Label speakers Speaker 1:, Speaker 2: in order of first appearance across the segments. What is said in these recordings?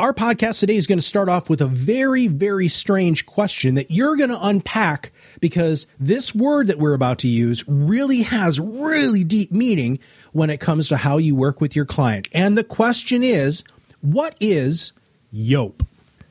Speaker 1: our podcast today is going to start off with a very, very strange question that you're going to unpack because this word that we're about to use really has really deep meaning when it comes to how you work with your client. And the question is what is YOPE?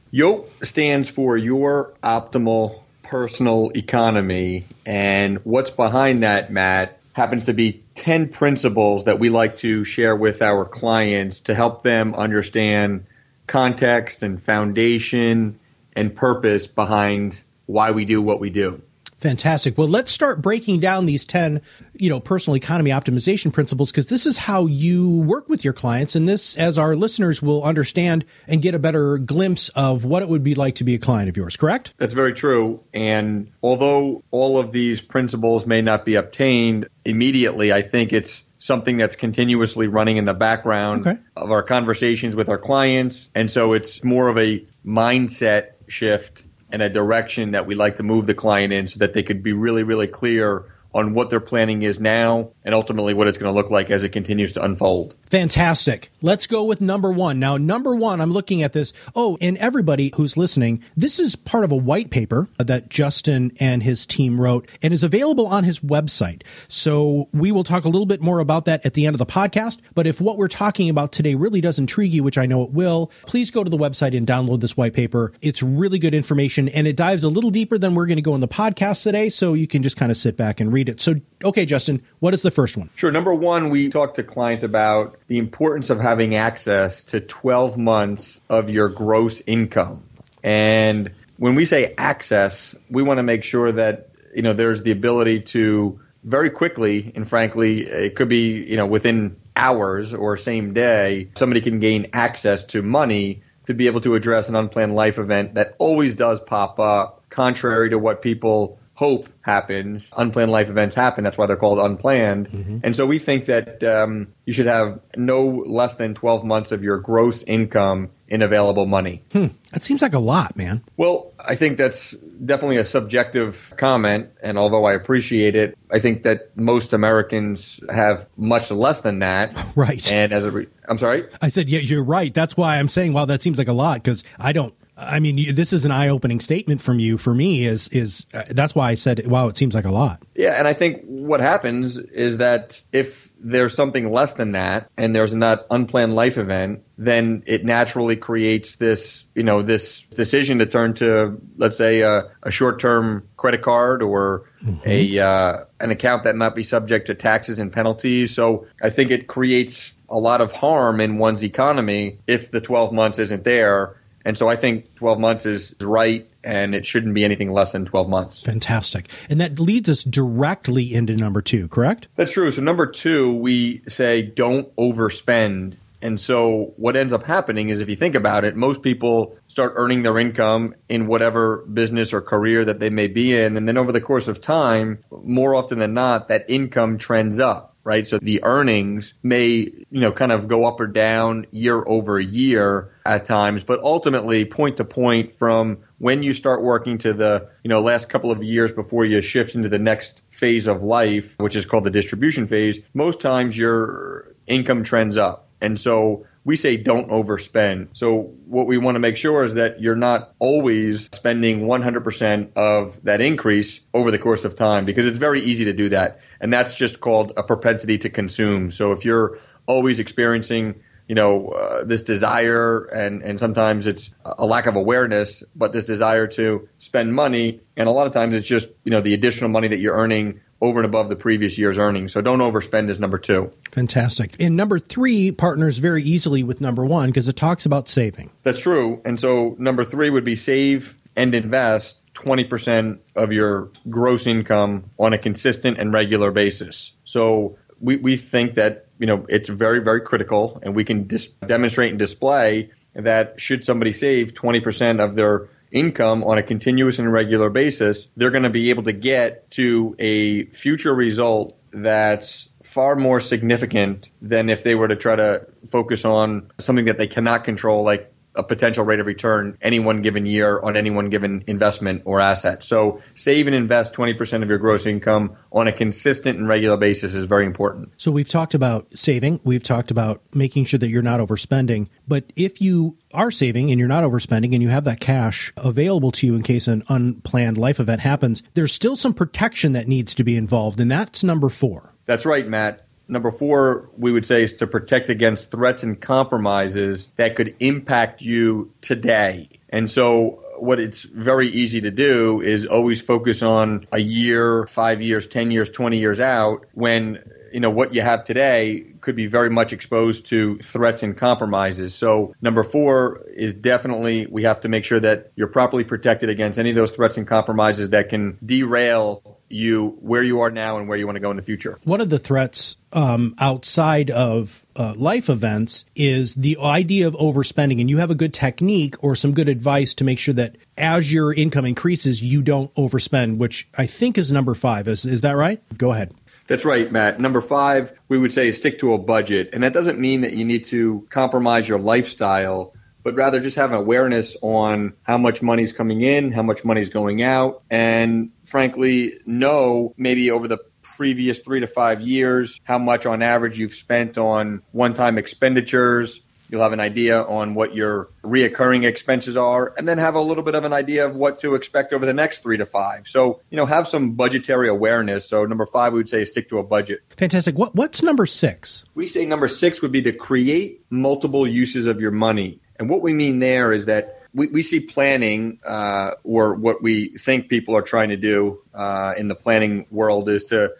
Speaker 2: YOPE stands for Your Optimal Personal Economy. And what's behind that, Matt, happens to be 10 principles that we like to share with our clients to help them understand context and foundation and purpose behind why we do what we do.
Speaker 1: Fantastic. Well, let's start breaking down these 10, you know, personal economy optimization principles because this is how you work with your clients and this as our listeners will understand and get a better glimpse of what it would be like to be a client of yours, correct?
Speaker 2: That's very true. And although all of these principles may not be obtained immediately, I think it's something that's continuously running in the background okay. of our conversations with our clients. And so it's more of a mindset shift and a direction that we like to move the client in so that they could be really, really clear on what their planning is now and ultimately what it's going to look like as it continues to unfold.
Speaker 1: Fantastic. Let's go with number one. Now, number one, I'm looking at this. Oh, and everybody who's listening, this is part of a white paper that Justin and his team wrote and is available on his website. So we will talk a little bit more about that at the end of the podcast. But if what we're talking about today really does intrigue you, which I know it will, please go to the website and download this white paper. It's really good information and it dives a little deeper than we're going to go in the podcast today. So you can just kind of sit back and read it. So, okay, Justin, what is the first one?
Speaker 2: Sure. Number one, we talk to clients about the importance of having access to 12 months of your gross income. And when we say access, we want to make sure that, you know, there's the ability to very quickly, and frankly, it could be, you know, within hours or same day, somebody can gain access to money to be able to address an unplanned life event that always does pop up, contrary to what people hope happens. Unplanned life events happen. That's why they're called unplanned. Mm-hmm. And so we think that um, you should have no less than 12 months of your gross income in available money.
Speaker 1: Hmm. That seems like a lot, man.
Speaker 2: Well, I think that's definitely a subjective comment. And although I appreciate it, I think that most Americans have much less than that.
Speaker 1: Right.
Speaker 2: And as a, re- I'm sorry?
Speaker 1: I said, yeah, you're right. That's why I'm saying, well, that seems like a lot because I don't I mean, this is an eye-opening statement from you. For me, is is uh, that's why I said, "Wow, it seems like a lot."
Speaker 2: Yeah, and I think what happens is that if there's something less than that, and there's not unplanned life event, then it naturally creates this, you know, this decision to turn to, let's say, a, a short-term credit card or mm-hmm. a uh, an account that might be subject to taxes and penalties. So I think it creates a lot of harm in one's economy if the 12 months isn't there and so I think 12 months is right and it shouldn't be anything less than 12 months.
Speaker 1: Fantastic. And that leads us directly into number two, correct?
Speaker 2: That's true. So, number two, we say don't overspend. And so, what ends up happening is if you think about it, most people start earning their income in whatever business or career that they may be in. And then over the course of time, more often than not, that income trends up right? So the earnings may, you know, kind of go up or down year over year at times, but ultimately point to point from when you start working to the, you know, last couple of years before you shift into the next phase of life, which is called the distribution phase, most times your income trends up. And so we say don't overspend. So what we want to make sure is that you're not always spending 100% of that increase over the course of time because it's very easy to do that. And that's just called a propensity to consume. So if you're always experiencing you know uh, this desire and and sometimes it's a lack of awareness but this desire to spend money and a lot of times it's just you know the additional money that you're earning over and above the previous year's earnings. So don't overspend is number two.
Speaker 1: Fantastic. And number three partners very easily with number one because it talks about saving.
Speaker 2: That's true. And so number three would be save and invest 20% of your gross income on a consistent and regular basis. So we, we think that you know it's very very critical and we can dis- demonstrate and display that should somebody save 20% of their income on a continuous and regular basis, they're going to be able to get to a future result that's far more significant than if they were to try to focus on something that they cannot control, like a potential rate of return any one given year on any one given investment or asset. So save and invest 20% of your gross income on a consistent and regular basis is very important.
Speaker 1: So we've talked about saving, we've talked about making sure that you're not overspending, but if you are saving and you're not overspending and you have that cash available to you in case an unplanned life event happens, there's still some protection that needs to be involved and that's number 4.
Speaker 2: That's right, Matt. Number four, we would say, is to protect against threats and compromises that could impact you today. And so, what it's very easy to do is always focus on a year, five years, 10 years, 20 years out when you know what you have today could be very much exposed to threats and compromises. So number 4 is definitely we have to make sure that you're properly protected against any of those threats and compromises that can derail you where you are now and where you want to go in the future.
Speaker 1: One of the threats um, outside of uh, life events is the idea of overspending, and you have a good technique or some good advice to make sure that as your income increases, you don't overspend, which I think is number five. Is is that right? Go ahead.
Speaker 2: That's right, Matt. Number five, we would say stick to a budget. And that doesn't mean that you need to compromise your lifestyle but rather just have an awareness on how much money's coming in, how much money's going out, and frankly, know maybe over the previous three to five years how much on average you've spent on one time expenditures. You'll have an idea on what your reoccurring expenses are, and then have a little bit of an idea of what to expect over the next three to five. So, you know, have some budgetary awareness. So, number five, we would say stick to a budget.
Speaker 1: Fantastic. What, what's number six?
Speaker 2: We say number six would be to create multiple uses of your money. And what we mean there is that we, we see planning, uh, or what we think people are trying to do uh, in the planning world, is to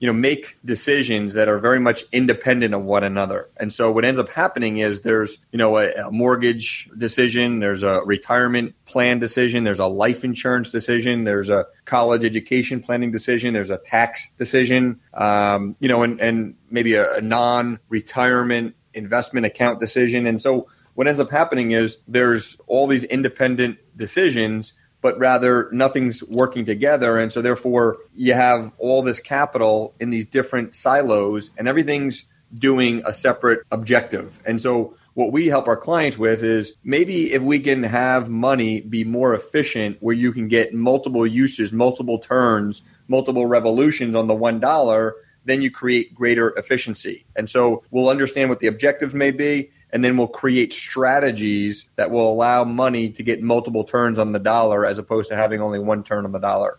Speaker 2: you know make decisions that are very much independent of one another. And so what ends up happening is there's you know a, a mortgage decision, there's a retirement plan decision, there's a life insurance decision, there's a college education planning decision, there's a tax decision, um, you know, and, and maybe a, a non-retirement investment account decision. And so what ends up happening is there's all these independent decisions but rather nothing's working together. And so, therefore, you have all this capital in these different silos, and everything's doing a separate objective. And so, what we help our clients with is maybe if we can have money be more efficient, where you can get multiple uses, multiple turns, multiple revolutions on the one dollar, then you create greater efficiency. And so, we'll understand what the objectives may be and then we'll create strategies that will allow money to get multiple turns on the dollar as opposed to having only one turn on the dollar.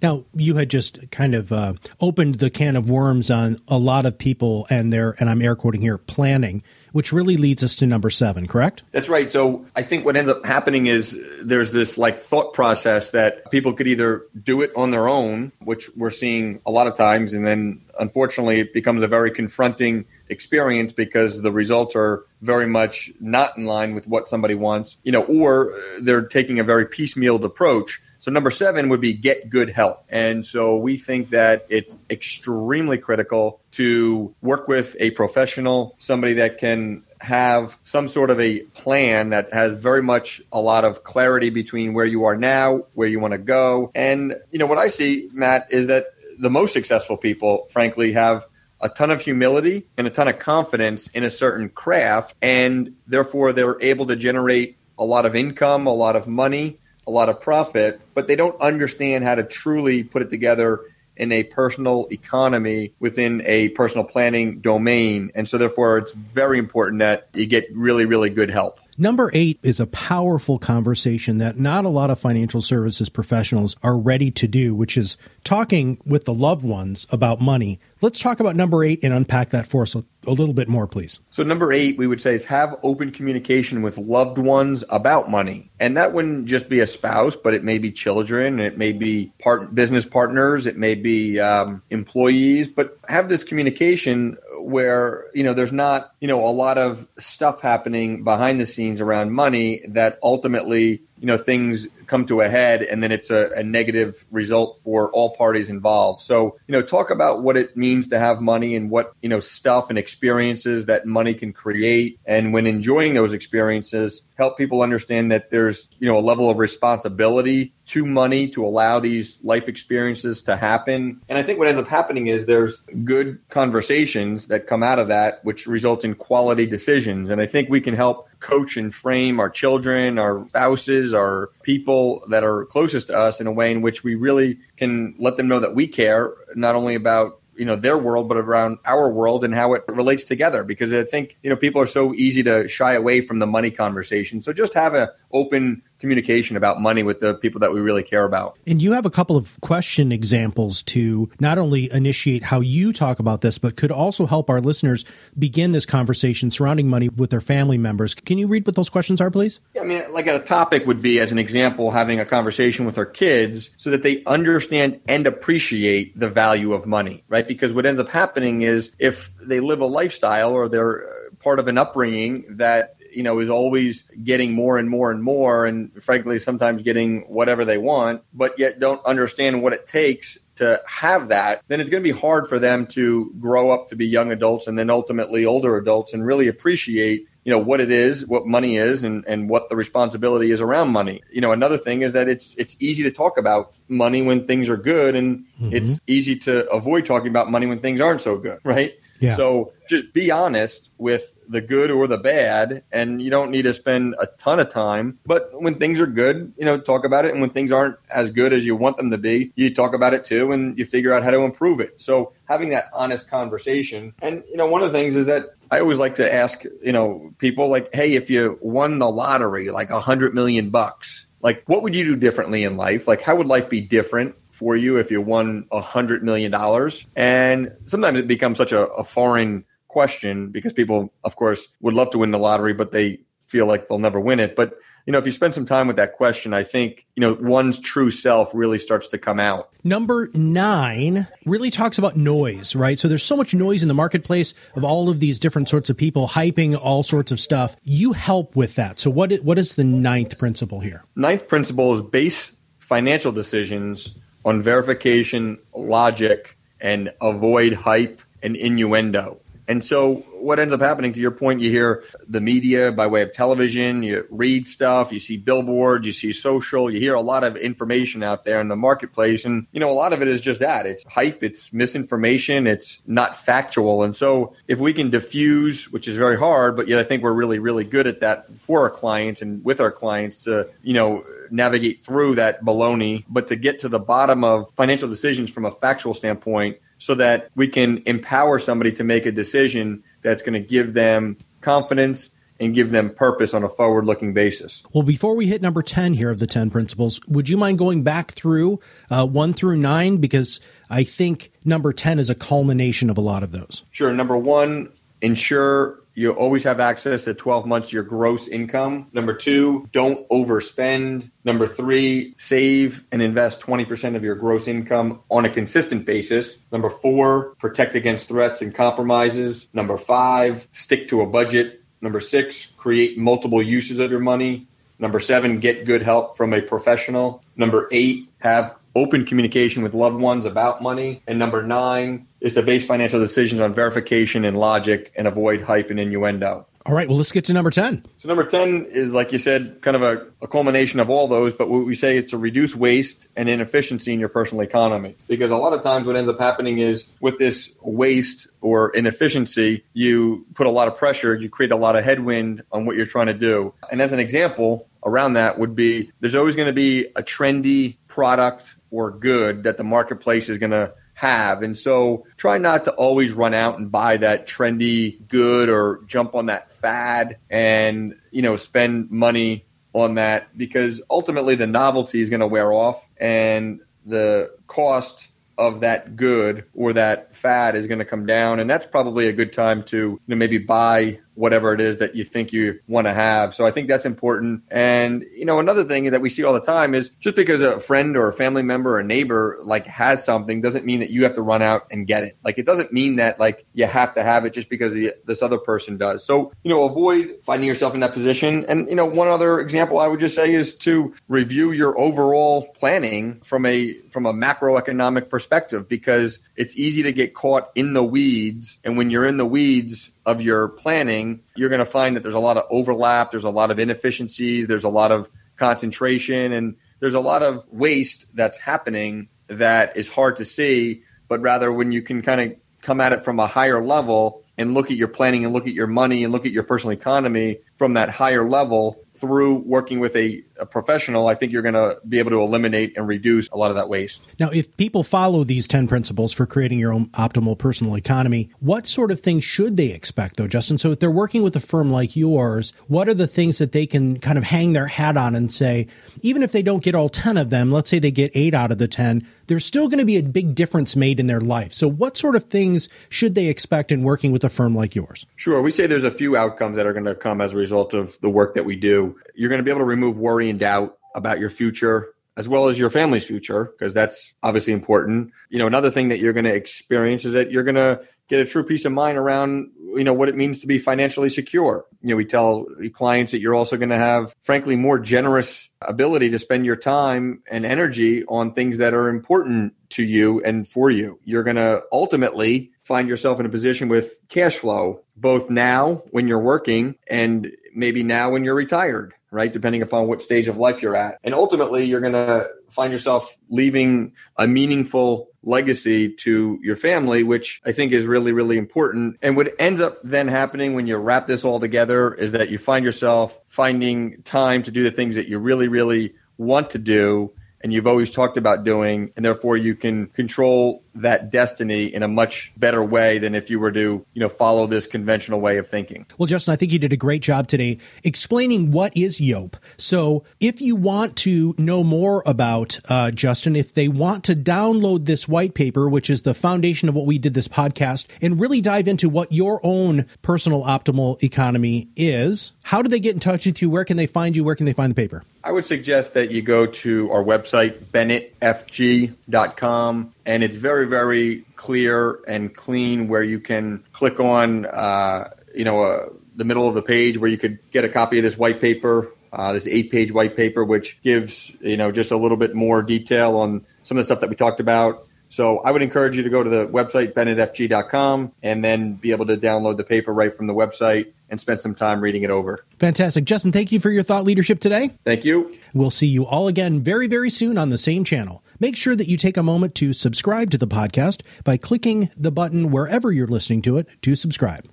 Speaker 1: Now, you had just kind of uh, opened the can of worms on a lot of people and their, and I'm air quoting here, planning, which really leads us to number seven, correct?
Speaker 2: That's right. So I think what ends up happening is there's this like thought process that people could either do it on their own, which we're seeing a lot of times, and then unfortunately it becomes a very confronting experience because the results are very much not in line with what somebody wants, you know, or they're taking a very piecemealed approach. So number seven would be get good help. And so we think that it's extremely critical to work with a professional, somebody that can have some sort of a plan that has very much a lot of clarity between where you are now, where you want to go. And, you know, what I see, Matt, is that the most successful people, frankly, have a ton of humility and a ton of confidence in a certain craft, and therefore they're able to generate a lot of income, a lot of money, a lot of profit, but they don't understand how to truly put it together in a personal economy within a personal planning domain. And so, therefore, it's very important that you get really, really good help.
Speaker 1: Number eight is a powerful conversation that not a lot of financial services professionals are ready to do, which is talking with the loved ones about money. Let's talk about number eight and unpack that for us a, a little bit more, please.
Speaker 2: So, number eight, we would say is have open communication with loved ones about money. And that wouldn't just be a spouse, but it may be children, it may be part, business partners, it may be um, employees, but have this communication where, you know, there's not, you know, a lot of stuff happening behind the scenes around money that ultimately you know things come to a head and then it's a, a, negative result for all parties involved. So you know talk about what it means to have money and what you know stuff and experiences that money can create. And when enjoying those experiences help people understand that there's you know a level of responsibility to money to allow these life experiences to happen. And i think what ends up happening is there's good conversations that come out of that which result in quality decisions. And i think we can help coach and frame our children, our spouses, our people that are closest to us in a way in which we really can let them know that we care not only about you know their world but around our world and how it relates together. Because i think you know people are so easy to shy away from the money conversation. So just have an open communication about money with the people that we really care about.
Speaker 1: And you have a couple of question examples to not only initiate how you talk about this, but could also help our listeners begin this conversation surrounding money with their family members. Can you read what those questions are, please?
Speaker 2: Yeah, I mean, like a topic would be, as an example, having a conversation with our kids so that they understand and appreciate the value of money, right? Because what ends up happening is if they live a lifestyle or they're part of an upbringing that you know is always getting more and more and more and frankly sometimes getting whatever they want but yet don't understand what it takes to have that then it's going to be hard for them to grow up to be young adults and then ultimately older adults and really appreciate you know what it is what money is and, and what the responsibility is around money you know another thing is that it's it's easy to talk about money when things are good and mm-hmm. it's easy to avoid talking about money when things aren't so good right yeah. so just be honest with the good or the bad, and you don't need to spend a ton of time. But when things are good, you know, talk about it. And when things aren't as good as you want them to be, you talk about it too, and you figure out how to improve it. So having that honest conversation. And, you know, one of the things is that I always like to ask, you know, people like, hey, if you won the lottery, like a hundred million bucks, like what would you do differently in life? Like how would life be different? For you, if you won a hundred million dollars, and sometimes it becomes such a, a foreign question because people, of course, would love to win the lottery, but they feel like they'll never win it. But you know, if you spend some time with that question, I think, you know, one's true self really starts to come out.
Speaker 1: Number nine really talks about noise, right? So there's so much noise in the marketplace of all of these different sorts of people hyping all sorts of stuff. You help with that. So what, what is the ninth principle here?
Speaker 2: Ninth principle is base financial decisions on verification, logic, and avoid hype and innuendo. And so, what ends up happening, to your point, you hear the media by way of television, you read stuff, you see billboards, you see social, you hear a lot of information out there in the marketplace. And, you know, a lot of it is just that it's hype, it's misinformation, it's not factual. And so, if we can diffuse, which is very hard, but yet I think we're really, really good at that for our clients and with our clients to, you know, navigate through that baloney, but to get to the bottom of financial decisions from a factual standpoint so that we can empower somebody to make a decision that's going to give them confidence and give them purpose on a forward looking basis.
Speaker 1: Well, before we hit number 10 here of the 10 principles, would you mind going back through uh, 1 through 9? Because I think number 10 is a culmination of a lot of those.
Speaker 2: Sure. Number one, ensure you always have access to 12 months your gross income. Number two, don't overspend. Number three, save and invest 20% of your gross income on a consistent basis. Number four, protect against threats and compromises. Number five, stick to a budget. Number six, create multiple uses of your money. Number seven, get good help from a professional. Number eight, have open communication with loved ones about money. And number nine is to base financial decisions on verification and logic and avoid hype and innuendo.
Speaker 1: All right, well, let's get to number 10.
Speaker 2: So, number 10 is, like you said, kind of a, a, culmination of all those, but what we say is to reduce waste and inefficiency in your personal economy. Because a lot of times, what ends up happening is with this waste or inefficiency, you put a lot of pressure, you create a lot of headwind on what you're trying to do. And as an example, around that would be there's always going to be a trendy product or good that the marketplace is going to have. And so try not to always run out and buy that trendy good or jump on that fad and, you know, spend money on that because ultimately the novelty is going to wear off and the cost of that good or that fad is going to come down and that's probably a good time to you know, maybe buy whatever it is that you think you want to have. So I think that's important. And, you know, another thing that we see all the time is just because a friend or a family member or a neighbor like has something doesn't mean that you have to run out and get it. Like it doesn't mean that like you have to have it just because the, this other person does. So, you know, avoid finding yourself in that position. And, you know, one other example I would just say is to review your overall planning from a from a macroeconomic perspective because it's easy to get caught in the weeds and when you're in the weeds of your planning, you're going to find that there's a lot of overlap, there's a lot of inefficiencies, there's a lot of concentration, and there's a lot of waste that's happening that is hard to see. But rather, when you can kind of come at it from a higher level and look at your planning and look at your money and look at your personal economy from that higher level, through working with a, a professional, I think you're going to be able to eliminate and reduce a lot of that waste.
Speaker 1: Now, if people follow these 10 principles for creating your own optimal personal economy, what sort of things should they expect, though, Justin? So, if they're working with a firm like yours, what are the things that they can kind of hang their hat on and say, even if they don't get all 10 of them, let's say they get eight out of the 10, there's still going to be a big difference made in their life. So, what sort of things should they expect in working with a firm like yours?
Speaker 2: Sure. We say there's a few outcomes that are going to come as a result of the work that we do. You're going to be able to remove worry and doubt about your future as well as your family's future because that's obviously important. You know, another thing that you're going to experience is that you're going to get a true peace of mind around you know what it means to be financially secure. You know, we tell clients that you're also going to have frankly more generous ability to spend your time and energy on things that are important to you and for you. You're going to ultimately find yourself in a position with cash flow both now when you're working and maybe now when you're retired right? Depending upon what stage of life you're at. And ultimately, you're going to find yourself leaving a meaningful legacy to your family, which I think is really, really important. And what ends up then happening when you wrap this all together is that you find yourself finding time to do the things that you really, really want to do and you've always talked about doing, and therefore you can control that destiny in a much better way than if you were to, you know, follow this conventional way of thinking.
Speaker 1: Well, Justin, I think you did a great job today explaining what is YOPE. So, if you want to know more about uh, Justin, if they want to download this white paper, which is the foundation of what we did this podcast, and really dive into what your own personal optimal economy is, how do they get in touch with you? Where can they find you? Where can they find the paper?
Speaker 2: I would suggest that you go to our website, bennettfg.com, and it's very, very clear and clean where you can click on, uh, you know, uh, the middle of the page where you could get a copy of this white paper, uh, this eight-page white paper, which gives, you know, just a little bit more detail on some of the stuff that we talked about. So I would encourage you to go to the website, bennettfg.com, and then be able to download the paper right from the website and spend some time reading it over.
Speaker 1: Fantastic. Justin, thank you for your thought leadership today.
Speaker 2: Thank you.
Speaker 1: We'll see you all again very, very soon on the same channel. Make sure that you take a moment to subscribe to the podcast by clicking the button wherever you're listening to it to subscribe.